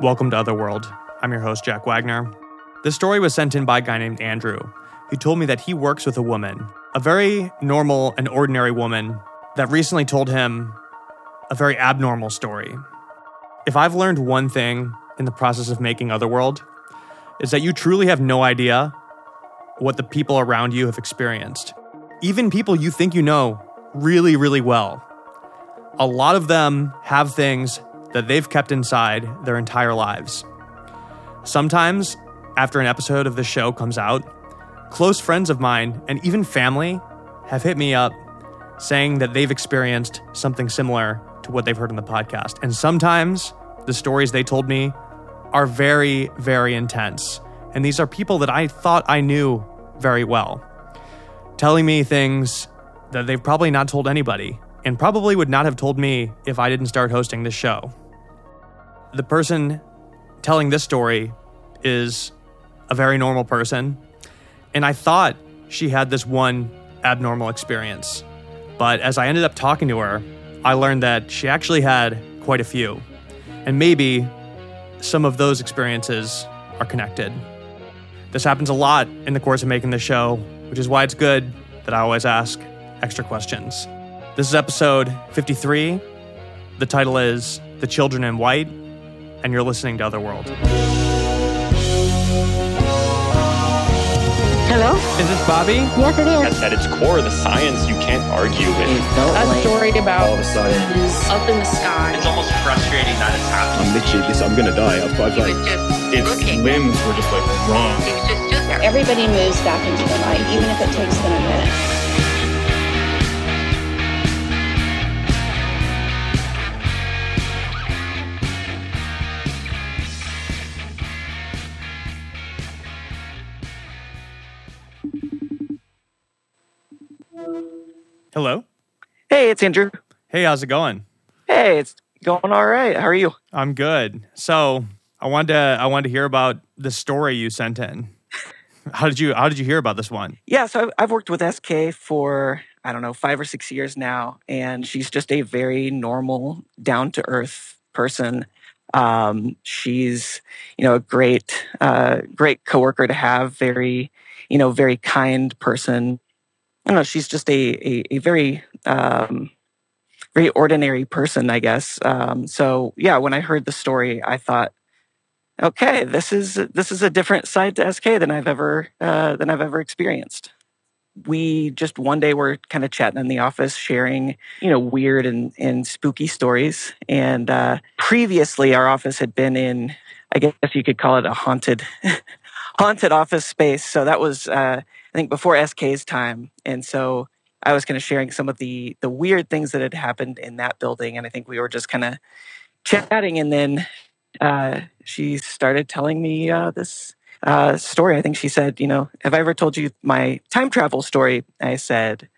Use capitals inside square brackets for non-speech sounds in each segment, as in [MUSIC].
Welcome to Otherworld. I'm your host, Jack Wagner. This story was sent in by a guy named Andrew, who told me that he works with a woman, a very normal and ordinary woman, that recently told him a very abnormal story. If I've learned one thing in the process of making Otherworld, is that you truly have no idea what the people around you have experienced. Even people you think you know really, really well. A lot of them have things that they've kept inside their entire lives. Sometimes, after an episode of the show comes out, close friends of mine and even family have hit me up saying that they've experienced something similar to what they've heard in the podcast. And sometimes the stories they told me are very, very intense. And these are people that I thought I knew very well, telling me things that they've probably not told anybody and probably would not have told me if I didn't start hosting this show the person telling this story is a very normal person. And I thought she had this one abnormal experience. But as I ended up talking to her, I learned that she actually had quite a few. And maybe some of those experiences are connected. This happens a lot in the course of making the show, which is why it's good that I always ask extra questions. This is episode 53. The title is The Children in White and you're listening to Otherworld. Hello? Is this Bobby? Yes, it is. At, at its core, the science you can't argue with. It felt a like story about all of a sudden is up in the sky. It's almost frustrating that it's happening. I'm literally this. I'm gonna die. I've, I've He like just Its looking. limbs were just like wrong. He was just. Everybody moves back into the light, even if it takes them a minute. Hello. Hey, it's Andrew. Hey, how's it going? Hey, it's going all right. How are you? I'm good. So I wanted to I wanted to hear about the story you sent in. [LAUGHS] How did you How did you hear about this one? Yeah, so I've, worked with SK for, I don't know, five or six years now, and she's just a very normal, down to earth person. Um, she's, you know, a great, uh, great coworker to have, very, you know, very kind person. I don't know, she's just a, a, a very, um, very ordinary person, I guess. Um, so yeah, when I heard the story, I thought, okay, this is this is a different side to SK than I've ever uh, than I've ever experienced. We just one day were kind of chatting in the office, sharing you know weird and, and spooky stories. And uh, previously, our office had been in, I guess you could call it a haunted [LAUGHS] haunted office space. So that was uh, I think before SK's time, and so. I was kind of sharing some of the the weird things that had happened in that building, and I think we were just kind of chatting, and then uh, she started telling me uh, this uh, story. I think she said, "You know, have I ever told you my time travel story?" I said,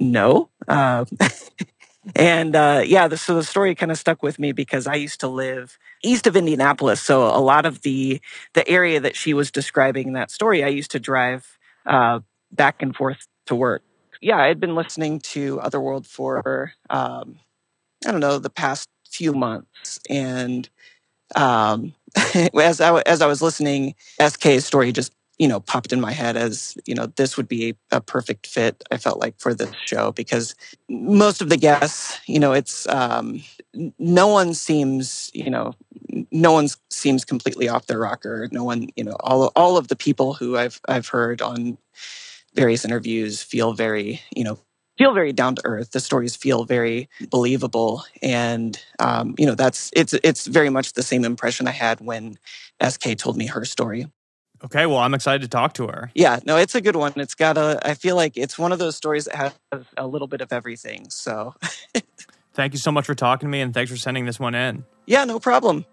"No." Um, [LAUGHS] and uh, yeah, the, so the story kind of stuck with me because I used to live east of Indianapolis, so a lot of the the area that she was describing in that story, I used to drive uh, back and forth to work. Yeah, I had been listening to Otherworld for um, I don't know the past few months, and um, [LAUGHS] as I as I was listening, SK's story just you know popped in my head as you know this would be a, a perfect fit. I felt like for this show because most of the guests, you know, it's um, no one seems you know no one seems completely off their rocker. No one you know all all of the people who I've I've heard on various interviews feel very you know feel very down to earth. The stories feel very believable, and um, you know that's it's it's very much the same impression I had when SK told me her story. Okay, well, I'm excited to talk to her. Yeah, no, it's a good one. It's got a. I feel like it's one of those stories that has a little bit of everything. So [LAUGHS] Thank you so much for talking to me and thanks for sending this one in. Yeah, no problem.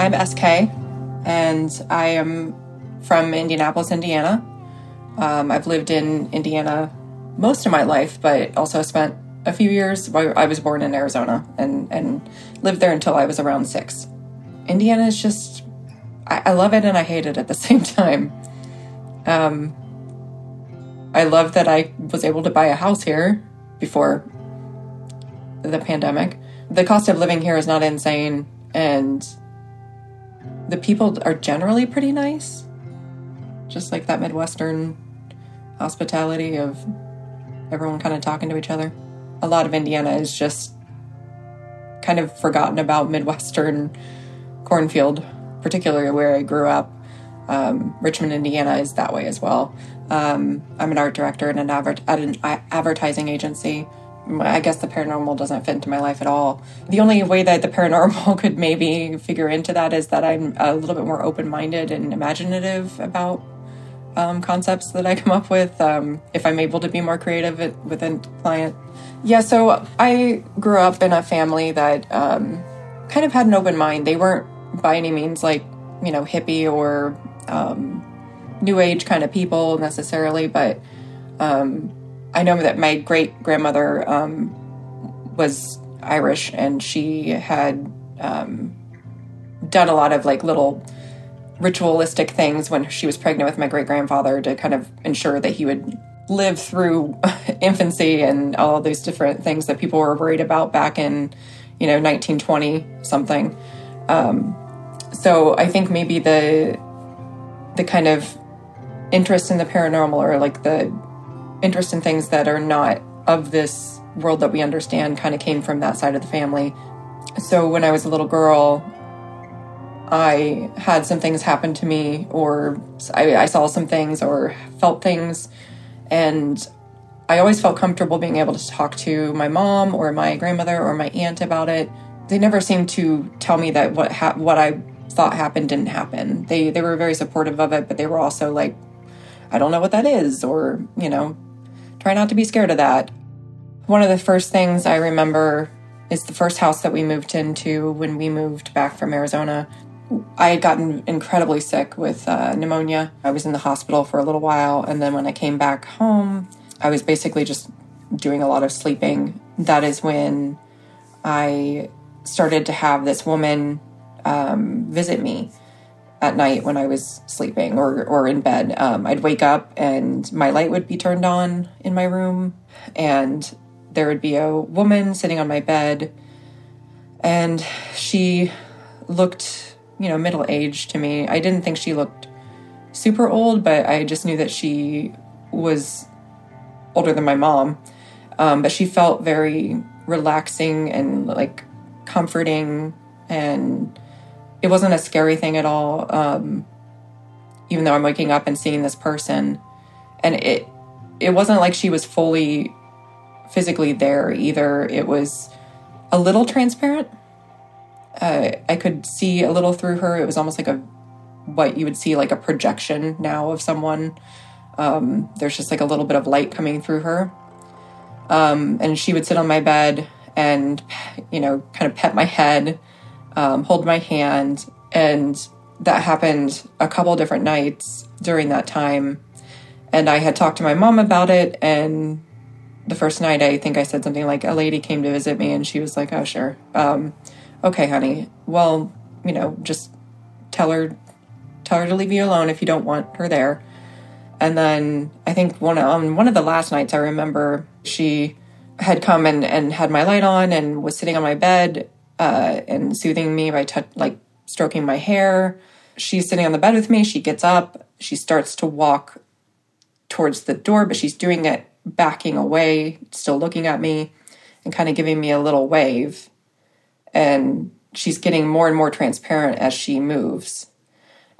I'm SK, and I am from Indianapolis, Indiana. Um, I've lived in Indiana most of my life, but also spent a few years. I was born in Arizona and, and lived there until I was around six. Indiana is just, I, I love it and I hate it at the [LAUGHS] same time. Um, I love that I was able to buy a house here before the pandemic. The cost of living here is not insane, and the people are generally pretty nice. Just like that Midwestern hospitality of everyone kind of talking to each other. A lot of Indiana is just kind of forgotten about Midwestern cornfield, particularly where I grew up. Um, Richmond, Indiana is that way as well. Um, I'm an art director at an, adver- at an advertising agency. I guess the paranormal doesn't fit into my life at all. The only way that the paranormal [LAUGHS] could maybe figure into that is that I'm a little bit more open minded and imaginative about um, concepts that I [LAUGHS] come up with. Um, if I'm able to be more creative with a client. Yeah, so I grew up in a family that um, kind of had an open mind. They weren't by any means like, you know, hippie or um, new age kind of people necessarily, but um, I know that my great grandmother um, was Irish and she had um, done a lot of like little ritualistic things when she was pregnant with my great grandfather to kind of ensure that he would live through [LAUGHS] infancy and all these different things that people were worried about back in, you know, 1920 something. Um, so I think maybe the the kind of interest in the paranormal or like the interest in things that are not of this world that we understand kind of came from that side of the family. So when I was a little girl, I had some things happen to me, or I, I, saw some things, or felt things, and I always felt comfortable being able to talk to my mom or my grandmother or my aunt about it. They never seemed to tell me that what ha- what I thought happened didn't happen. They they were very supportive of it, but they were also like, I don't know what that is, or you know, try not to be scared of that. One of the first things I remember is the first house that we moved into when we moved back from Arizona. I had gotten incredibly sick with uh, pneumonia. I was in the hospital for a little while, and then when I came back home, I was basically just doing a lot of sleeping. That is when I started to have this woman um, visit me at night when I was sleeping or, or in bed. Um, I'd wake up and my light would be turned on in my room, and there would be a woman sitting on my bed, and she looked, you know, middle aged to me. I didn't think she looked super old, but I just knew that she was older than my mom. Um, but she felt very relaxing and like comforting and it wasn't a scary thing at all. Um, even though I'm waking up and seeing this person, and it it wasn't like she was fully physically there either. It was a little transparent. Uh, I could see a little through her. It was almost like a what you would see like a projection now of someone. Um, there's just like a little bit of light coming through her. Um, and she would sit on my bed and, you know, kind of pet my head um, hold my hand. And that happened a couple different nights during that time. And I had talked to my mom about it. And the first night, I think I said something like, a lady came to visit me, and she was like, oh, sure. Um, okay, honey. Well, you know, just tell her tell her to leave you alone if you don't want her there. And then I think one on one of the last nights I remember she had come and, and had my light on and was sitting on my bed uh, and soothing me by t- like stroking my hair. She's sitting on the bed with me. She gets up. She starts to walk towards the door, but she's doing it backing away, still looking at me and kind of giving me a little wave. And she's getting more and more transparent as she moves.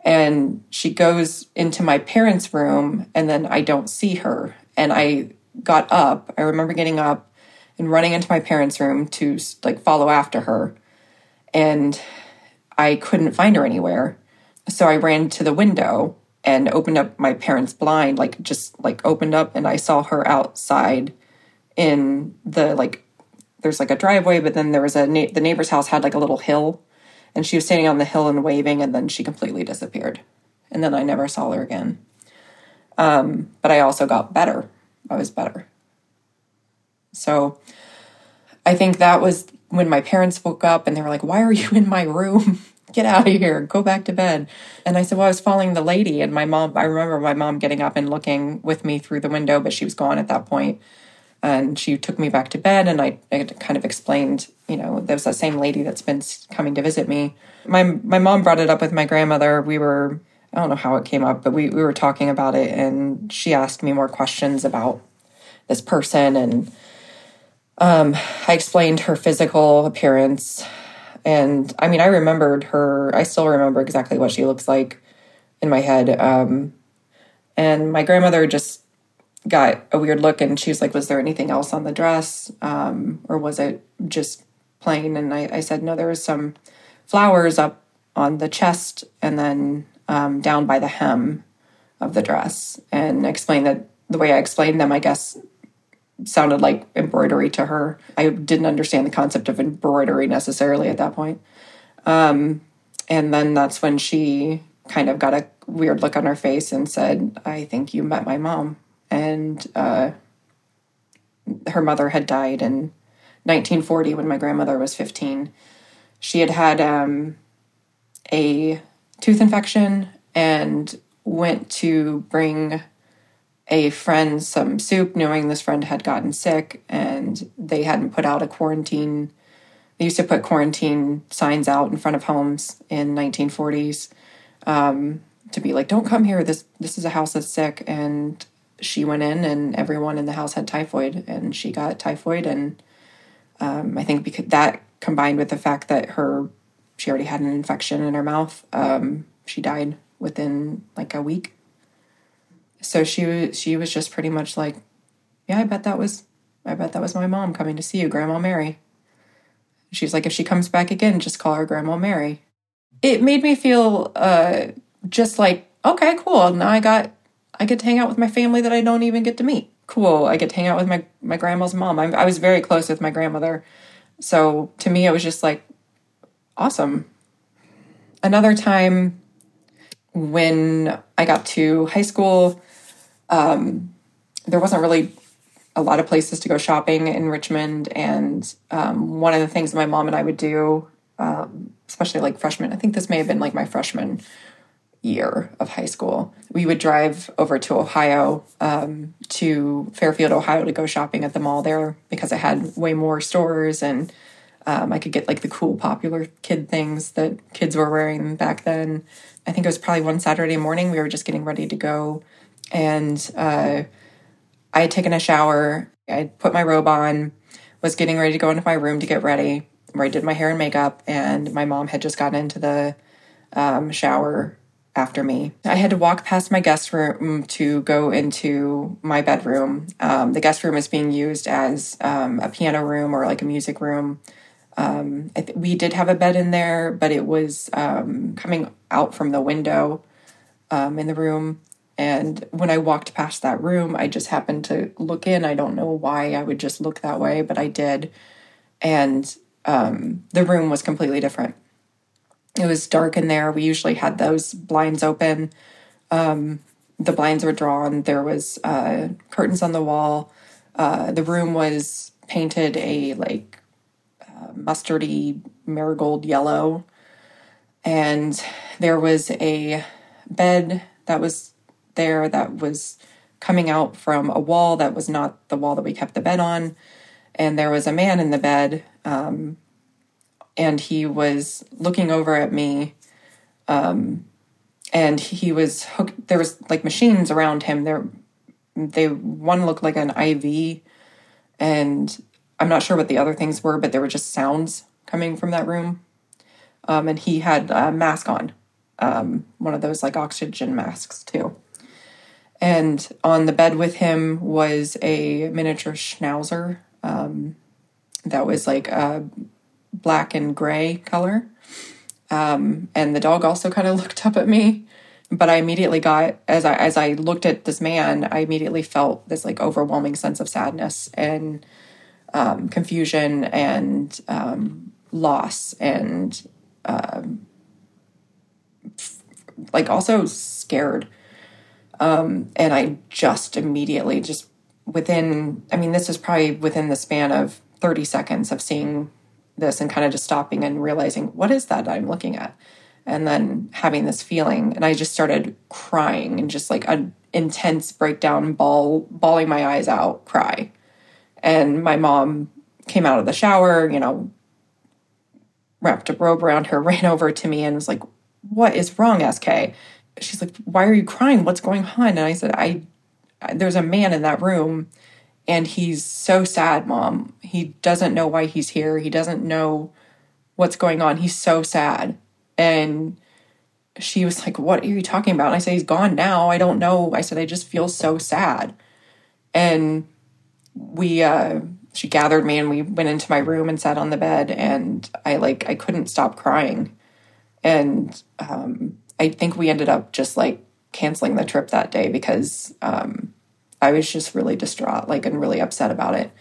And she goes into my parents' room, and then I don't see her. And I got up. I remember getting up and running into my parents' room to like follow after her. And I couldn't find her anywhere. So I ran to the window and opened up my parents' blind, like just like opened up, and I saw her outside in the like. There's like a driveway, but then there was a na- the neighbor's house had like a little hill, and she was standing on the hill and waving, and then she completely disappeared, and then I never saw her again. Um, but I also got better. I was better. So I think that was when my parents woke up and they were like, Why are you in my room? [LAUGHS] Get out of here. Go back to bed. And I said, Well, I was following the lady. And my mom, I remember my mom getting up and looking with me through the window, but she was gone at that point. And she took me back to bed. And I, I kind of explained, you know, there was that same lady that's been coming to visit me. My, my mom brought it up with my grandmother. We were, I don't know how it came up, but we, we were talking about it. And she asked me more questions about this person and um, I explained her physical appearance. And I mean, I remembered her, I still remember exactly what she looks like in my head. Um, and my grandmother just got a weird look and she was like, Was there anything else on the dress? Um, or was it just plain? And I, I, said, No, there was some flowers up on the chest and then um, down by the hem of the dress. And explained that the way I explained them, I guess sounded like embroidery to her. I didn't understand the concept of embroidery necessarily at that point. Um, and then that's when she kind of got a weird look on her face and said, I think you met my mom. And uh, her mother had died in 1940 when my grandmother was 15. She had had um, a tooth infection and went to bring a friend some soup, knowing this friend had gotten sick and they hadn't put out a quarantine. They used to put quarantine signs out in front of homes in 1940s um, to be like, "Don't come here. This this is a house that's sick." And she went in, and everyone in the house had typhoid, and she got typhoid. And um, I think because that combined with the fact that her she already had an infection in her mouth, um, she died within like a week so she was she was just pretty much like, yeah, I bet that was I bet that was my mom coming to see you, Grandma Mary. She's like, if she comes back again, just call her Grandma Mary. It made me feel uh, just like, okay, cool. Now I got I get to hang out with my family that I don't even get to meet. Cool. I get to hang out with my my grandma's mom. I, I was very close with my grandmother, so to me it was just like awesome. Another time when I got to high school, um, there wasn't really a lot of places to go shopping in Richmond. And um, one of the things my mom and I would do, um, especially like freshman, I think this may have been like my freshman year of high school, we would drive over to Ohio, um, to Fairfield, Ohio to go shopping at the mall there because it had way more stores and um, I could get like the cool popular kid things that kids were wearing back then. I think it was probably one Saturday morning. We were just getting ready to go and uh, I had taken a shower. I put my robe on, was getting ready to go into my room to get ready, where I did my hair and makeup, and my mom had just gotten into the um, shower after me. I had to walk past my guest room to go into my bedroom. Um, the guest room is being used as um, a piano room or like a music room. Um, th- we did have a bed in there, but it was um, coming out from the window um, in the room. And when I walked past that room, I just happened to look in. I don't know why I would just look that way, but I did. And um, the room was completely different. It was dark in there. We usually had those blinds open. Um, the blinds were drawn. There was uh, curtains on the wall. Uh, the room was painted a like uh, mustardy marigold yellow, and there was a bed that was there that was coming out from a wall that was not the wall that we kept the bed on. And there was a man in the bed, um, and he was looking over at me. Um, and he was hooked. There was like machines around him. There, they one looked like an IV, and I'm not sure what the other things were, but there were just sounds coming from that room. Um, and he had a mask on, um, one of those like oxygen masks too. And on the bed with him was a miniature schnauzer um, that was like a black and gray color. Um, and the dog also kind of looked up at me. but I immediately got as I as I looked at this man, I immediately felt this like overwhelming sense of sadness and um, confusion and um, loss and um, like also scared. Um, and I just immediately just within I mean this is probably within the span of 30 seconds of seeing this and kind of just stopping and realizing what is that I'm looking at? And then having this feeling and i just started crying and just like an intense breakdown ball bawling my eyes out cry. And my mom came out of the shower you know wrapped a robe around her [LAUGHS] ran over to me and was like what is wrong sk she's like why are you crying what's going on and i said i there's a man in that room and he's so sad mom he doesn't know why he's here he doesn't know what's going on he's so sad and she was like, What are you talking about? And I said, He's gone now. I don't know. I said, I just feel so sad. And we, uh, she gathered me and we went into my room and sat on the bed and I like, I couldn't stop crying. And um, I think we ended up just like canceling the trip that day because um, I was just really distraught, like, and really upset about it.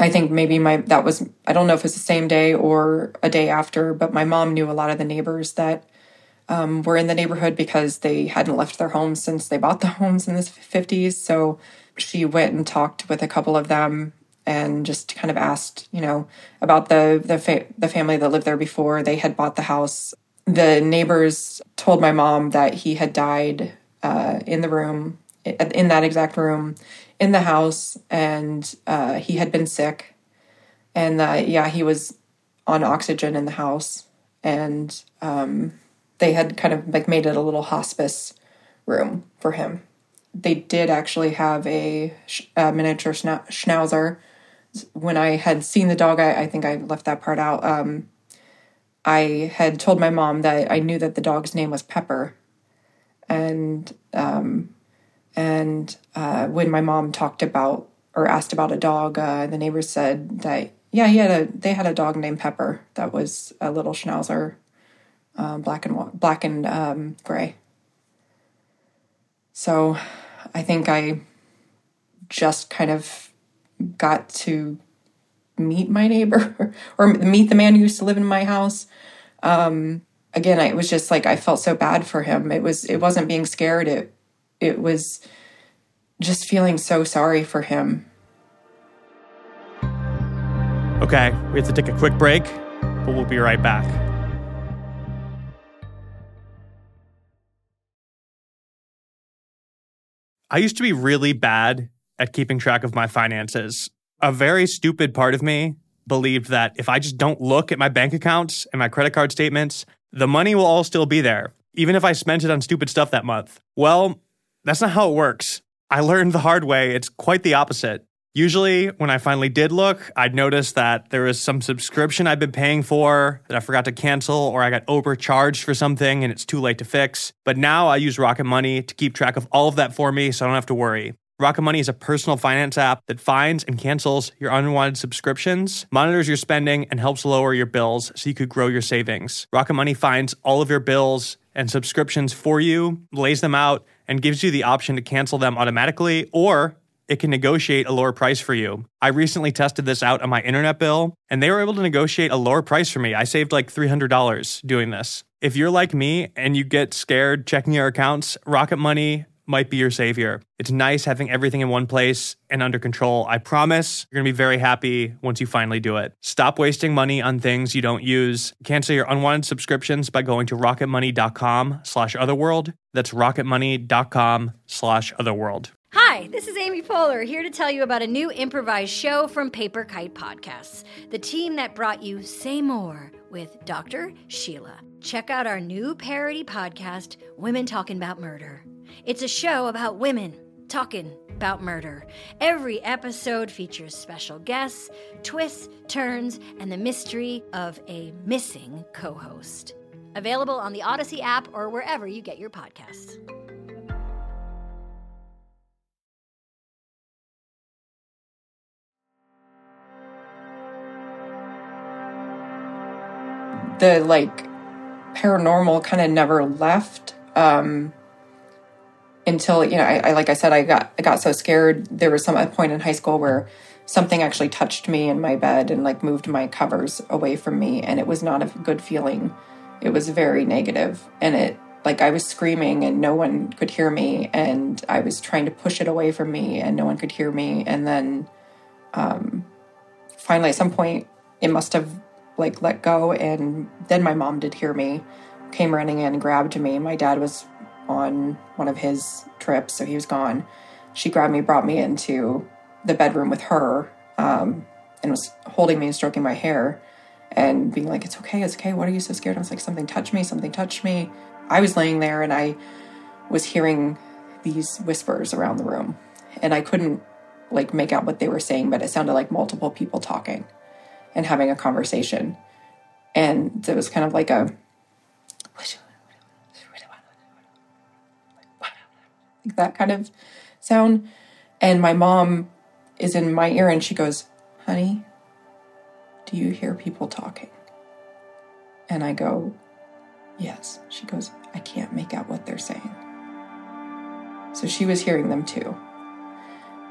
I think maybe my that was I don't know if it's the same day or a day after, but my mom knew a lot of the neighbors that um, were in the neighborhood because they hadn't left their homes since they bought the [LAUGHS] homes in the 50s. So she went and talked with a couple of them and just kind of asked, you know, about the the fa- the family that lived there before they had bought the house. The neighbors told my mom that he had died uh, in the room in that exact room in the house and uh, he had been sick. And uh, yeah he was on oxygen in the house. And um, they had kind of like made it a little hospice room for him. They did actually have a, a miniature schnauzer. When i had seen the dog I, I, think i left that part out. Um, i had told my mom that i knew that the dog's name was pepper and um, and uh, when my mom talked about or asked about a dog, uh, the neighbors said that yeah, he had a they had a dog named Pepper that was a little Schnauzer, um, black and black and um, gray. So, I think I just kind of got to meet my neighbor [LAUGHS] or meet the man who used to live in my house. Um, again, I, it was just like I felt so bad for him. It was it wasn't being scared. It it was just feeling so sorry for him. Okay, we have to take a quick break, but we'll be right back. I used to be really bad at keeping track of my finances. A very stupid part of me believed that if I just don't look at my bank accounts and my credit card statements, the money will all still be there, even if I spent it on stupid stuff that month. Well, that's not how it works. I learned the hard way. It's quite the opposite. Usually, when I finally did look, I'd notice that there was some subscription I'd been paying for that I forgot to cancel, or I got overcharged for something and it's too late to fix. But now I use Rocket Money to keep track of all of that for me so I don't have to worry. Rocket Money is a personal finance app that finds and cancels your unwanted subscriptions, monitors your spending, and helps lower your bills so you could grow your savings. Rocket Money finds all of your bills and subscriptions for you, lays them out, and gives you the option to cancel them automatically or it can negotiate a lower price for you. I recently tested this out on my internet bill and they were able to negotiate a lower price for me. I saved like $300 doing this. If you're like me and you get scared checking your accounts, Rocket Money might be your savior. It's nice having everything in one place and under control. I promise you're going to be very happy once you finally do it. Stop wasting money on things you don't use. Cancel your unwanted subscriptions by going to rocketmoney.com slash otherworld. That's rocketmoney.com slash otherworld. Hi, this is Amy Poehler here to tell you about a new improvised show from Paper Kite Podcasts, the team that brought you Say More with Dr. Sheila. Check out our new parody podcast, Women Talking About Murder. It's a show about women talking about murder. Every episode features special guests, twists, turns, and the mystery of a missing co host. Available on the Odyssey app or wherever you get your podcasts. The like paranormal kind of never left. Um, until you know, I, I like I said, I got I got so scared. There was some a point in high school where something actually touched me in my bed and like moved my covers away from me, and it was not a good feeling. It was very negative, and it like I was screaming and no one could hear me, and I was trying to push it away from me, and no one could hear me, and then um, finally at some point it must have like let go, and then my mom did hear me, came running in, grabbed me. My dad was on one of his trips, so he was gone. She grabbed me, brought me into the bedroom with her, um, and was holding me and stroking my hair and being like, It's okay, it's okay. What are you so scared? I was like, Something touched me, something touched me. I was laying there and I was hearing these whispers around the room, and I couldn't like make out what they were saying, but it sounded like multiple people talking and having a conversation. And it was kind of like a like that kind of sound. And my mom is in my ear and she goes, Honey, do you hear people talking? And I go, Yes. She goes, I can't make out what they're saying. So she was hearing them too.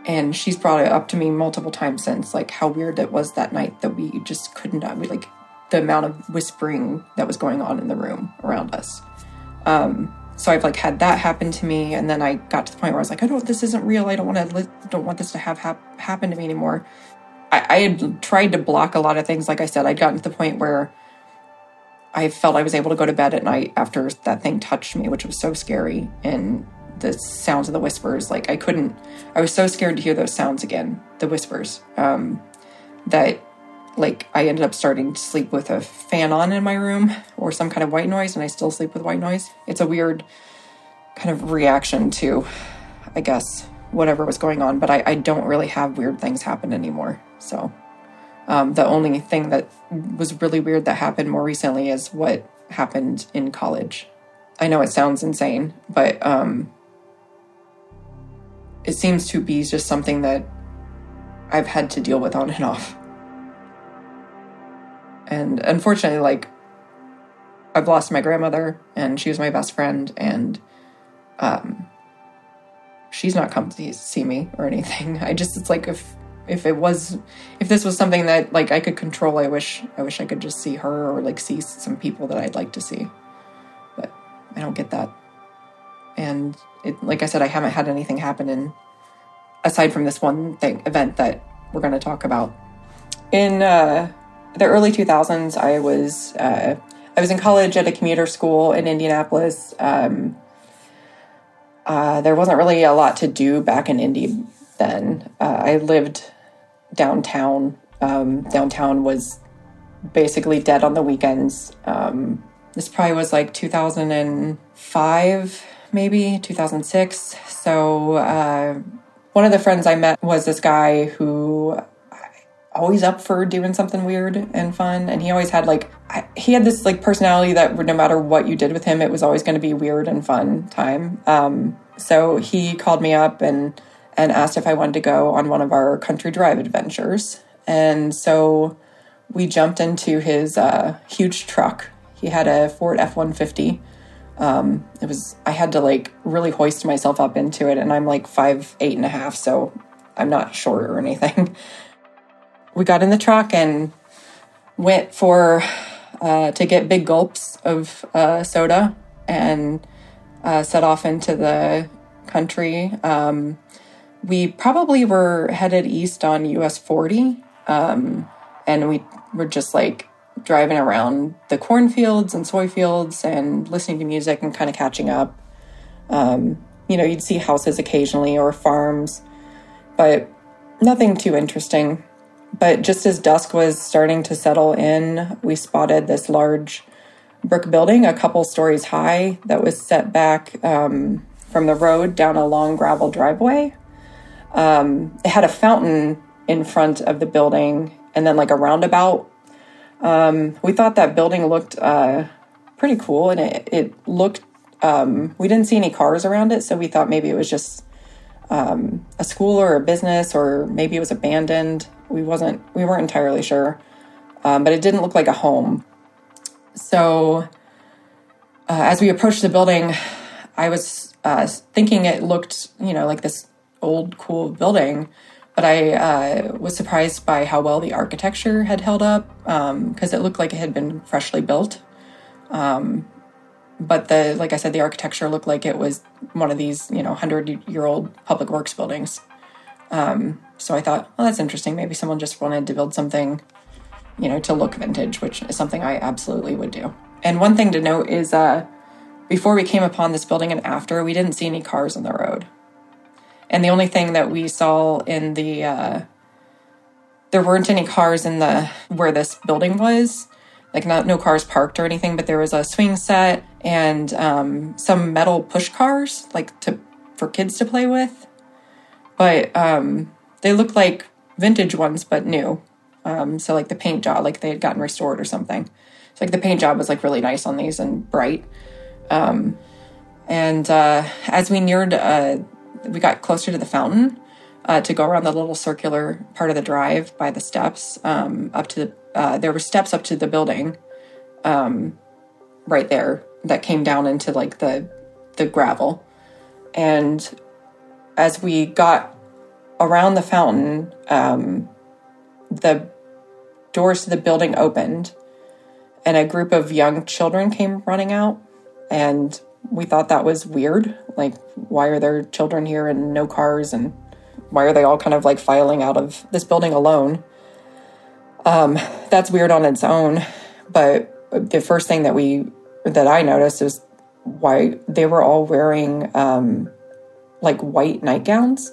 And she's brought it up to me multiple times since, like how weird it was that night that we just couldn't, we like the amount of whispering that was going on in the room around us. Um, so I've like had that happen to me, and then I got to the point where I was like, I don't, this isn't real. I don't want to, li- don't want this to have hap- happen to me anymore. I, I had tried to block a lot of things. Like I said, I'd gotten to the point where I felt I was able to go to bed at night after that thing touched me, which was so scary. And the sounds of the whispers, like I couldn't, I was so scared to hear those sounds again, the whispers, um, that like I ended up starting to sleep with a fan on in my room or some kind of white noise, and I still sleep with white noise. It's a weird kind of reaction to, I guess, whatever was going on, but I, I don't really have weird things happen anymore. So um, the only thing that was really weird that happened more recently is what happened in college. I know it sounds insane, but um, it seems to be just something that I've had to deal with on and off. And unfortunately, like, I've lost my grandmother, and she was my best friend, and um, she's not come to see me or anything. [LAUGHS] I just, it's like if if it was if this was something that like I could control, I wish I wish I could just see her or like see some people that I'd like to see. But I don't get that. And it like I said, I haven't had anything happen in aside from this one thing event that we're going to talk about. In uh, the early 2000s, I was uh, I was in college at a commuter school in Indianapolis. Um, uh, there wasn't really a lot to do back in Indy then. Uh, I lived downtown. Um, downtown was basically dead on the weekends. Um, this probably was like 2005, maybe 2006. So uh, one of the friends I met was this guy who always up for doing something weird and fun and he always had like I, he had this like personality that no matter what you did with him it was always going to be weird and fun time um, so he called me up and and asked if I wanted to go on one of our country drive adventures. And so we jumped into his uh, huge truck. He had a Ford F 150. Um, it was, I had to like really hoist myself up into it, and I'm like five, eight and a half, so I'm not short or anything. [LAUGHS] we got in the truck and went for uh, to get big gulps of uh, soda and uh, set off into the country. Um, we probably were headed east on US 40. Um, and we were just like driving around the cornfields and soy fields and listening to music and kind of catching up. Um, you know, you'd see houses occasionally or farms, but nothing too interesting. But just as dusk was starting to settle in, we spotted this large brick building, a couple stories high, that was set back um, from the road down a long gravel driveway um, it had a fountain in front of the building and then like a roundabout. Um, we thought that building looked uh, pretty cool and it, it looked, um, we didn't see any cars around it. So we thought maybe it was just um, a school or a business or maybe it was abandoned. We wasn't, we weren't entirely sure. Um, but it didn't look like a home. So uh, as we approached the building, I was uh, thinking it looked, you know, like this old, cool building. But I uh, was surprised by how well the architecture had held up because it looked like it had been freshly built. Um, but the, like I said, the architecture looked like it was one of these, you know, hundred year old public works buildings. Um, so I thought, well, that's interesting. Maybe someone just wanted to build something, you know, to look vintage, which is something I absolutely would do. And one thing to note is, uh, before we came upon this building and after, we didn't see any cars on the road. And the only thing that we saw in the, uh, there weren't any cars in the, where this building was, like not no cars parked or anything, but there was a swing set and um, some metal push cars, like to for kids to play with. But um, they looked like vintage ones, but new. Um, so like the paint job, like they had gotten restored or something. So like the paint job was like really nice on these and bright. Um, and uh, as we neared, uh, we got closer to the fountain uh, to go around the little circular part of the drive by the steps um, up to the. Uh, there were steps up to the building, um, right there that came down into like the the gravel, and as we got around the fountain, um, the doors to the building opened, and a group of young children came running out, and we thought that was weird. Like, why are there children here and no cars, and why are they all kind of like filing out of this building alone? Um, that's weird on its own, but the first thing that we that I noticed is why they were all wearing um, like white nightgowns,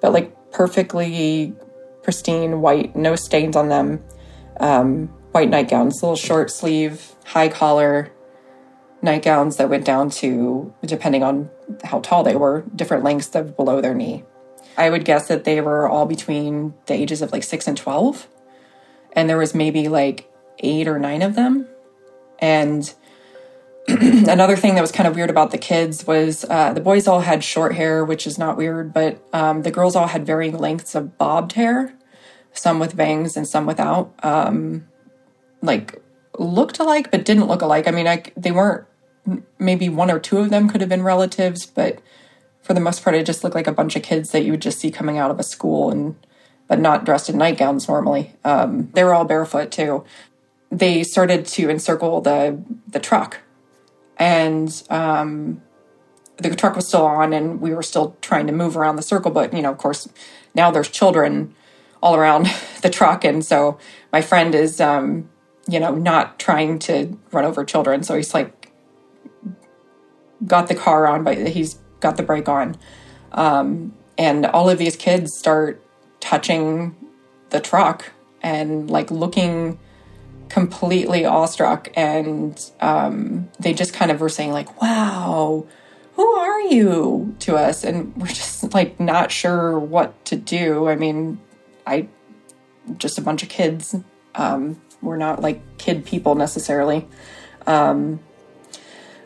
but like perfectly pristine white, no stains on them. Um, white nightgowns, little short sleeve, high collar nightgowns that went down to, depending on how tall they were, different lengths of below their knee. I would guess that they were all between the ages of like six and 12. And there was maybe like eight or nine of them. And [CLEARS THROAT] another thing that was kind of weird about the kids was uh, the boys all had short hair, which is not weird, but um, the girls all had varying lengths of bobbed hair, some with bangs and some without. Um, like looked alike, but didn't look alike. I mean, I, they weren't. Maybe one or two of them could have been relatives, but for the most part, it just looked like a bunch of kids that you would just see coming out of a school and but not dressed in nightgowns normally. Um, they were all barefoot too. They started to encircle the the truck and um, the truck was still on and we were still trying to move around the circle but you know of course now there's children all around [LAUGHS] the truck and so my friend is um, you know not trying to run over children so he's like got the car on but he's got the brake on. Um, and all of these kids start touching the truck and like looking completely awestruck. And um, they just kind of were saying like wow who are you? to us. And we're just like not sure what to do. I mean i just a bunch of kids. Um, we're not like kid people necessarily. Um,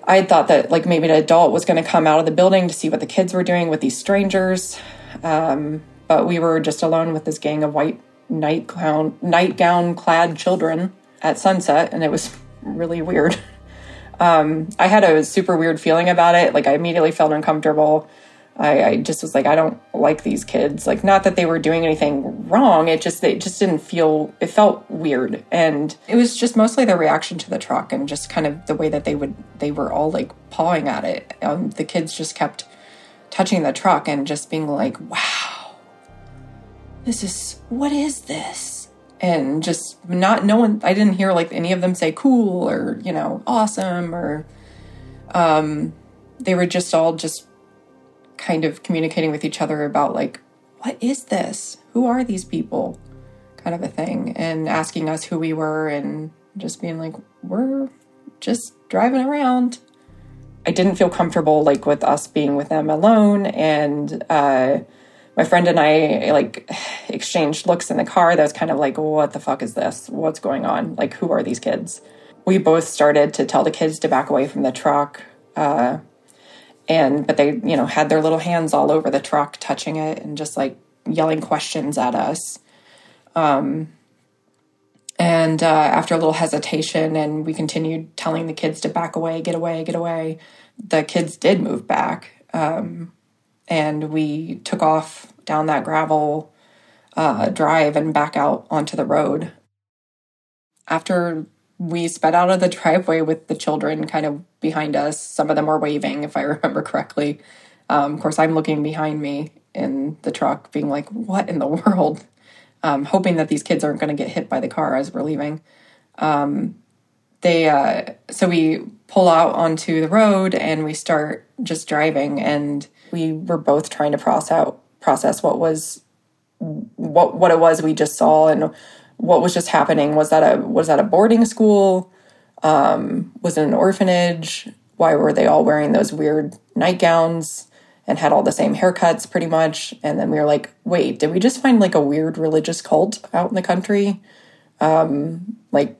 i thought that like maybe an adult was going to come out of the building to see what the kids were doing with these strangers um, but we were just alone with this gang of white nightgown nightgown clad children at sunset, and it was [LAUGHS] really weird. [LAUGHS] Um, I had a super weird feeling about it. Like I immediately felt uncomfortable. I, I, just was like, I don't like these kids. Like, not that they were doing anything wrong. It just, it just didn't feel, it felt weird. And it was just mostly the reaction to the truck and just kind of the way that they would, they were all like pawing at it. Um, the kids just kept touching the truck and just being like, wow, this is, what is this? and just not no one i didn't hear like any of them say cool or you know awesome or um they were just all just kind of communicating with each other about like what is this who are these people kind of a thing and asking us who we were and just being like we're just driving around i didn't feel comfortable like with us being with them alone and uh my friend and I like [SIGHS] exchanged looks in the car that was kind of like, what the fuck is this? What's going on? Like, who are these kids? We both started to tell the kids to back away from the truck. Uh, and, but they, you know, had their little hands all over the truck, touching it and just like yelling questions at us. Um, and uh, after a little hesitation, and we continued telling the kids to back away, get away, get away, the kids did move back um, and we took off down that gravel uh, drive and back out onto the road. After we sped out of the driveway with the children kind of behind us, some of them were waving, if I remember correctly. Um, of course, I'm looking behind me in the truck, being like, what in the world? Um, hoping that these kids aren't going to get hit by the car as we're leaving. Um, they uh, so we pull out onto the road and we start just driving, and we were both trying to process out process what was what what it was we just saw and what was just happening. Was that a was that a boarding school? Um, was it an orphanage? Why were they all wearing those weird nightgowns? and had all the same haircuts pretty much. And then we were like, wait, did we just find like a weird religious cult out in the country? Um, like,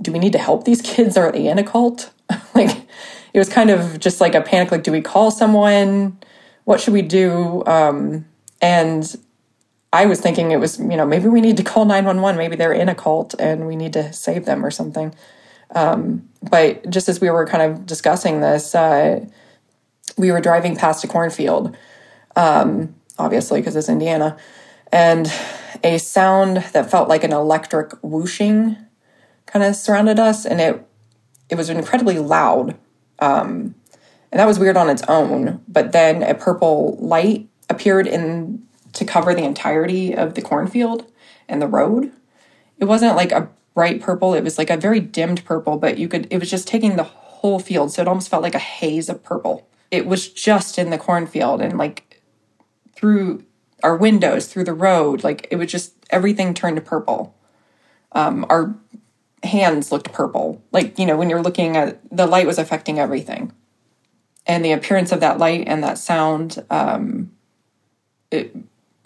do we need to help these [LAUGHS] kids? Are they in a cult? [LAUGHS] like, it was kind of just like a panic. Like, do we call someone? What should we do? Um, and I was thinking it was, you know, maybe we need to call 911. Maybe they're in a cult and we need to save them or something. Um, but just as we were kind of discussing this, uh, we were driving past a cornfield, um, obviously, because it's Indiana, and a sound that felt like an electric whooshing kind of surrounded us, and it it was incredibly loud. Um, and that was weird on its own. But then a purple light appeared in to cover the entirety of the cornfield and the road. It wasn't like a bright purple; it was like a very dimmed purple, but you could. It was just taking the whole field, so it almost felt like a haze of purple it was just in the cornfield and like through our windows, through the road, like it was just everything turned to purple. Um, our hands looked purple. Like, you know, when you're looking at the light was affecting everything. And the appearance of that light and that sound, um, it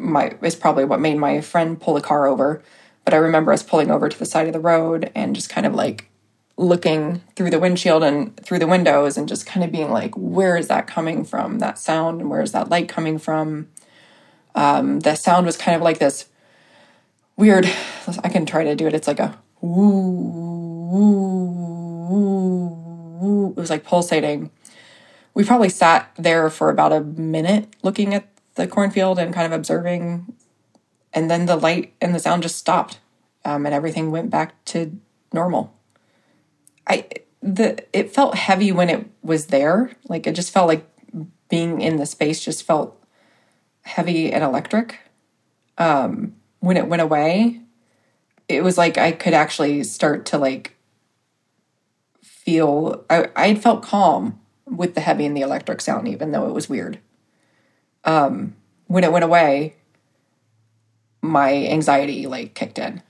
my is probably what made my friend pull the car over. But I remember us pulling over to the side of the road and just kind of like looking through the windshield and through the windows and just kind of being like, where is that coming from? That sound and where is that light coming from? Um, the sound was kind of like this weird. I can try to do it. It's like a woo. It was like pulsating. We probably sat there for about a minute looking at the cornfield and kind of observing. And then the light and the sound just stopped, um, and everything went back to normal. I the it felt heavy when it was there. Like it just felt like being in the space just felt heavy and electric. Um, when it went away, it was like I could actually start to like feel I I felt calm with the heavy and the electric sound, even though it was weird. Um, when it went away, my anxiety like kicked in.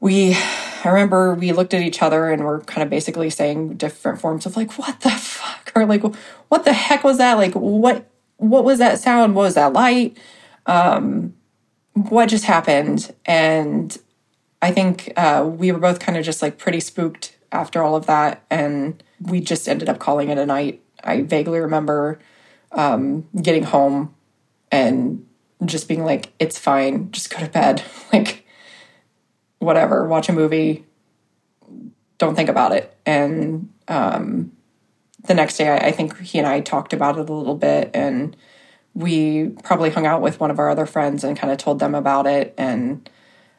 We I remember we looked at each other and we're kind of basically saying different forms of like, what the fuck? [LAUGHS] Or like, what the heck was that? Like, what, what was that sound? What was that light? Um, what just happened? And I think uh, we were both kind of just like pretty spooked after all of that. And we just ended up calling it a night. I vaguely remember um, getting home and just being like, it's fine, just go to bed. [LAUGHS] like, whatever, watch a movie, don't think about it. And um, the next day, I, I think he and I talked about it a little bit, and we probably hung out with one of our other friends and kind of told them about it, and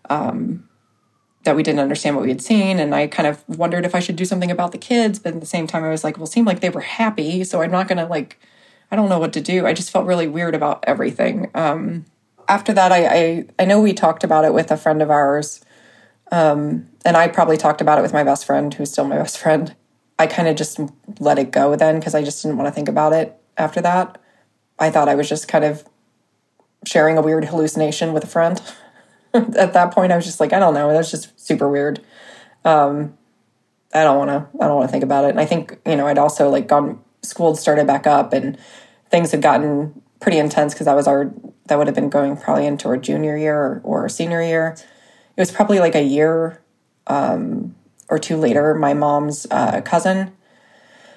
um, that we didn't understand what we had seen. And I kind of wondered if I should do something about the kids, but at the same time, I was like, well, it seemed like they were happy, so I'm not going to like. I don't know what to do. I just felt really weird about everything. Um, after that, I, I I know we talked about it with a friend of ours um, and I probably talked about it with my best friend, who's still my [LAUGHS] best friend. I kind of just let it go then because I just didn't want to think about it after that. I thought I was just kind of sharing a weird hallucination with a friend. [LAUGHS] At that point, I was just like, I don't know, that's just super weird. Um, I don't want to. I don't want to think about it. And I think you know, I'd also like gone. School started back up, and things had gotten pretty intense because that was our. That would have been going probably into our junior year or, or senior year it was probably like a year um, or two later, my mom's uh, cousin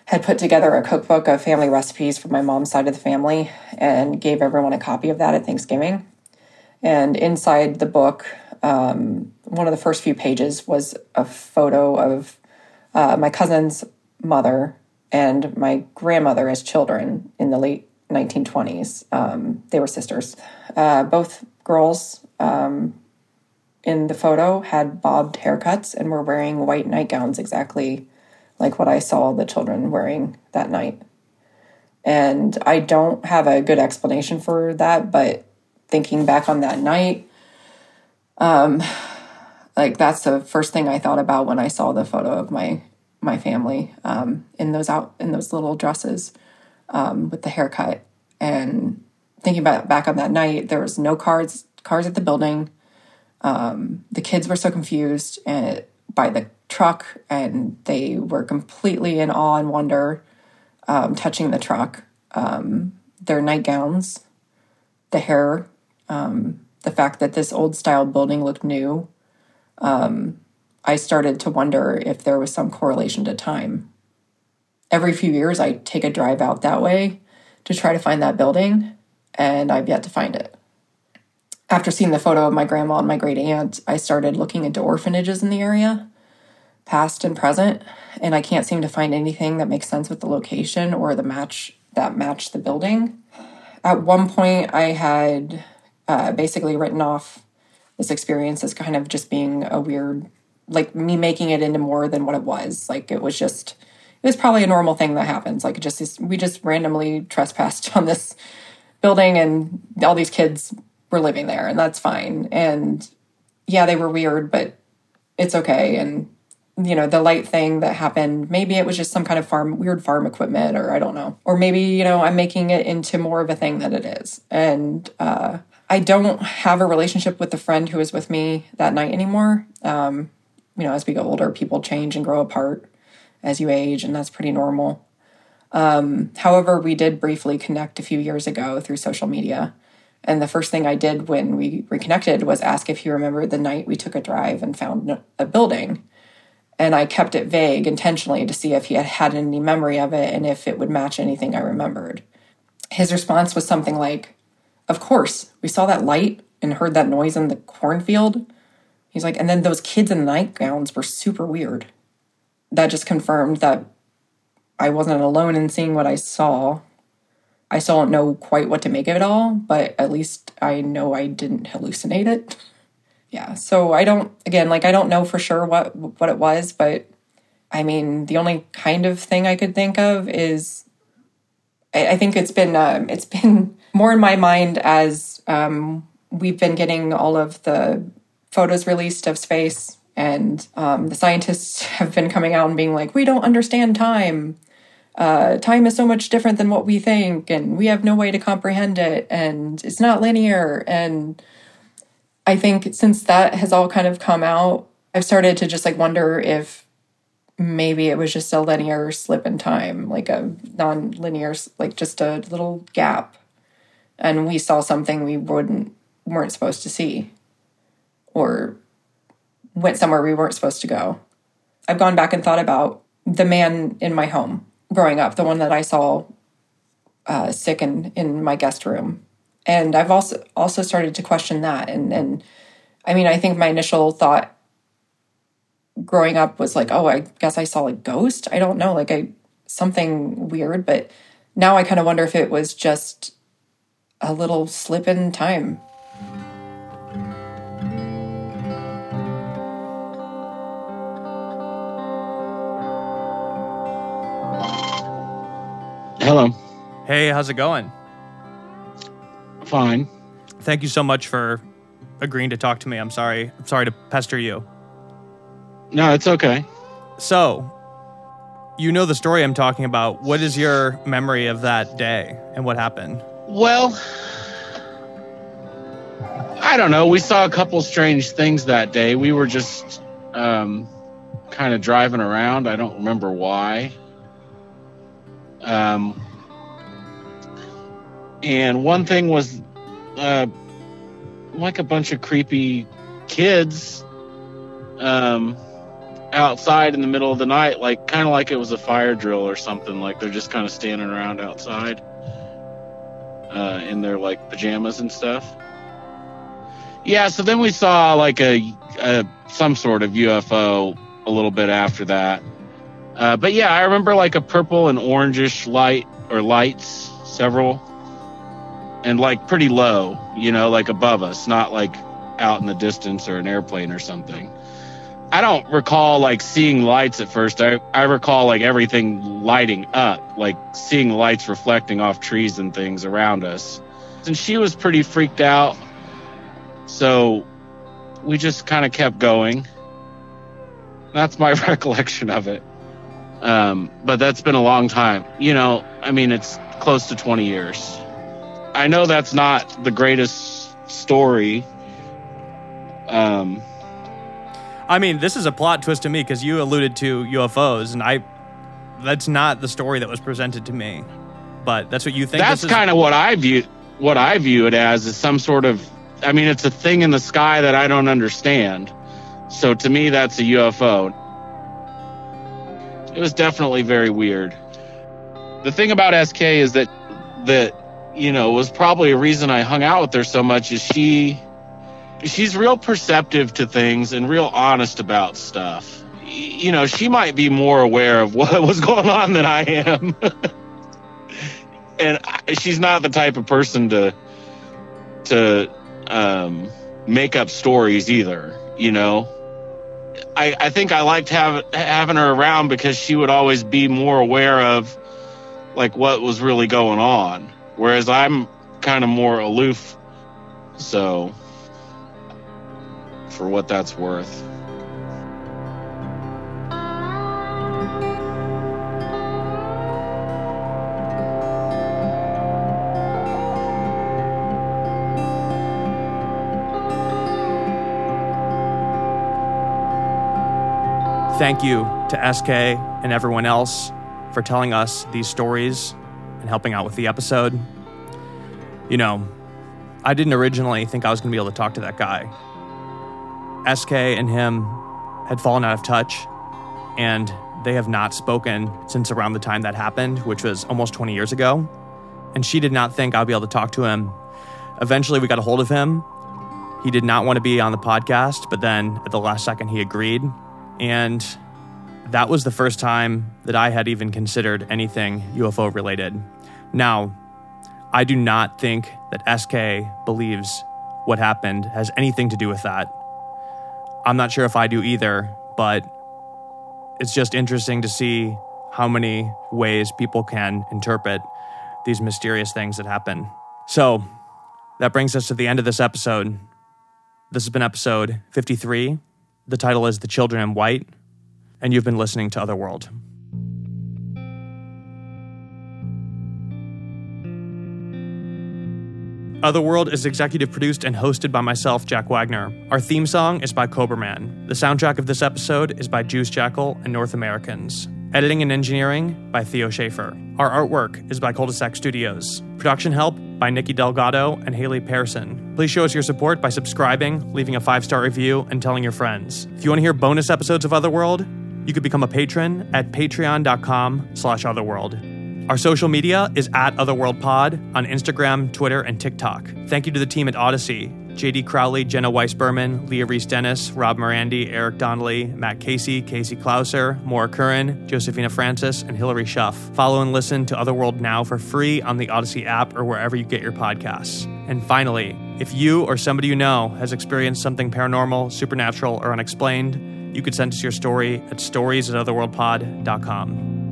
had put together a cookbook of family recipes for my mom's side of the family and gave everyone a copy of that at Thanksgiving. And inside the book, um, one of the first few pages was a photo of uh, my cousin's mother and my grandmother as children in the late 1920s. Um, they were sisters. Uh, both girls um, in the photo had bobbed haircuts and were wearing white nightgowns exactly like what I saw the children wearing that night. And I don't have a good explanation for that, but thinking back on that night, um, like that's the first thing I thought about when I saw the photo of my my family um, in those out in those little dresses um, with the haircut. And thinking about back on that night, there was no cars cars at the building. Um, the kids were so confused and, by the truck, and they were completely in awe and wonder, um, touching the truck. Um, their nightgowns, the hair, um, the fact that this old style building looked new. Um, I started to wonder if there was some correlation to time. Every few years, I take a drive out that way to try to find that building, and I've yet to find it. After seeing the photo of my grandma and my great aunt, I started looking into orphanages in the area, past and present, and I can't seem to find anything that makes sense with the location or the match that matched the building. At one point, I had uh, basically written off this experience as kind of just being a weird like me making it into more than what it was. Like it was just it was probably a normal thing that happens. Like just we just randomly trespassed [LAUGHS] on this building and all these kids were living there and that's fine. And yeah, they were weird, but it's okay. And you know, the light thing that happened, maybe it was just some kind of farm weird farm equipment or I don't know. Or maybe, you know, I'm making it into more of a thing than it is. And uh I don't have a relationship with the friend who was with me that night anymore. Um, you know, as we get older, people change and grow apart as you age, and that's pretty normal. Um, however, we did briefly connect a few years ago through social media. And the first thing I did when we reconnected was ask if he remembered the night we took a drive and found a building. And I kept it vague intentionally to see if he had had any memory of it and if it would match anything I remembered. His response was something like, Of course, we saw that light and heard that noise in the cornfield. He's like, and then those kids in the nightgowns were super weird. That just confirmed that I wasn't alone in seeing what I saw. I still don't know quite what to make of it all, but at least I know I didn't hallucinate it. [LAUGHS] Yeah, so I don't again like I don't know for sure what what it was, but I mean the only kind of thing I could think of is I, I think it's been um, it's been [LAUGHS] more in my mind as um, we've been getting all of the photos released of space, and um, the scientists [LAUGHS] have been coming out and being like, "We don't understand time. Uh, time is so much different than what we think, and we have no way to comprehend it, and it's not linear." And I think since that has all kind of come out, I've started to just like wonder if maybe it was just a linear slip in time, like a non-linear, like just a little gap, and we saw something we wouldn't weren't supposed to see or went somewhere we weren't supposed to go. I've gone back and thought about the man in my home growing up, the one that I saw uh, sick in, in my guest room. And I've also also started to question that. And and I mean, I think my initial thought growing up was like, oh, I guess I saw a ghost. I don't know, like I something weird. But now I kind of wonder if it was just a little slip in time. Hello. Hey, how's it going? Fine. Thank you so much for agreeing to talk to me. I'm sorry. I'm sorry to pester you. No, it's okay. So, you know the story I'm talking about. What is your memory of that day and what happened? Well, I don't know. We saw a couple strange things that day. We were just um, kind of driving around. I don't remember why. Um, and one thing was uh, like a bunch of creepy kids um, outside in the middle of the night, like kind of like it was a fire drill or something. Like they're just kind of standing around outside uh, in their like pajamas and stuff. Yeah, so then we saw like a, a some sort of UFO a little bit after that. Uh, but yeah, I remember like a purple and orangish light or lights, several. and like pretty low, you know, like above us, not like out in the distance or an airplane or something. I don't recall like seeing lights at first. I, I recall like everything lighting up, like seeing lights reflecting off trees and things around us. And she was pretty freaked out. So we just kind of kept going. That's my [LAUGHS] recollection of it. Um, but that's been a long time. You know, I mean, it's close to 20 years. I know that's not the greatest story. Um, I mean, this is a plot twist to me because you alluded to UFOs, and I that's not the story that was presented to me. But that's what you think. That's kind of what I view what I view it as is some sort of I mean, it's a thing in the sky that I don't understand. So to me that's a UFO. It was definitely very weird. The thing about SK is that that you know was probably a reason I hung out with her so much is she she's real perceptive to things and real honest about stuff. You know, she might be more aware of what [LAUGHS] was going on than I am. [LAUGHS] and she's not the type of person to to um, make up stories either. You know, I I think I liked have, having her around because she would always be more aware of like what was really going on, whereas I'm kind of more aloof. So, for what that's worth. Thank you to SK and everyone else for telling us these stories and helping out with the episode. You know, I didn't originally think I was going to be able to talk to that guy. SK and him had fallen out of touch, and they have not spoken since around the time that happened, which was almost 20 years ago. And she did not think I'd be able to talk to him. Eventually, we got a hold of him. He did not want to be on the podcast, but then at the last second, he agreed. And that was the first time that I had even considered anything UFO related. Now, I do not think that SK believes what happened has anything to do with that. I'm not sure if I do either, but it's just interesting to see how many ways people can interpret these mysterious things that happen. So, that brings us to the end of this episode. This has been episode 53. The title is The Children in White, and you've been listening to Otherworld. Otherworld is executive produced and hosted by myself, Jack Wagner. Our theme song is by Coberman. The soundtrack of this episode is by Juice Jackal and North Americans. Editing and engineering by Theo Schaefer. Our artwork is by Cul-de-sac Studios. Production help by Nikki Delgado and Haley Pearson. Please show us your support by subscribing, leaving a five-star review, and telling your friends. If you want to hear bonus episodes of Otherworld, you could become a patron at patreon.com slash otherworld. Our social media is at OtherworldPod on Instagram, Twitter, and TikTok. Thank you to the team at Odyssey JD Crowley, Jenna Weiss Berman, Leah Reis-Dennis, Rob Morandi, Eric Donnelly, Matt Casey, Casey Klauser, Maura Curran, Josefina Francis, and Hilary Schuff. Follow and listen to Otherworld now for free on the Odyssey app or wherever you get your podcasts. And finally, if you or somebody you know has experienced something paranormal, supernatural, or unexplained, you could send us your story at stories at otherworldpod.com.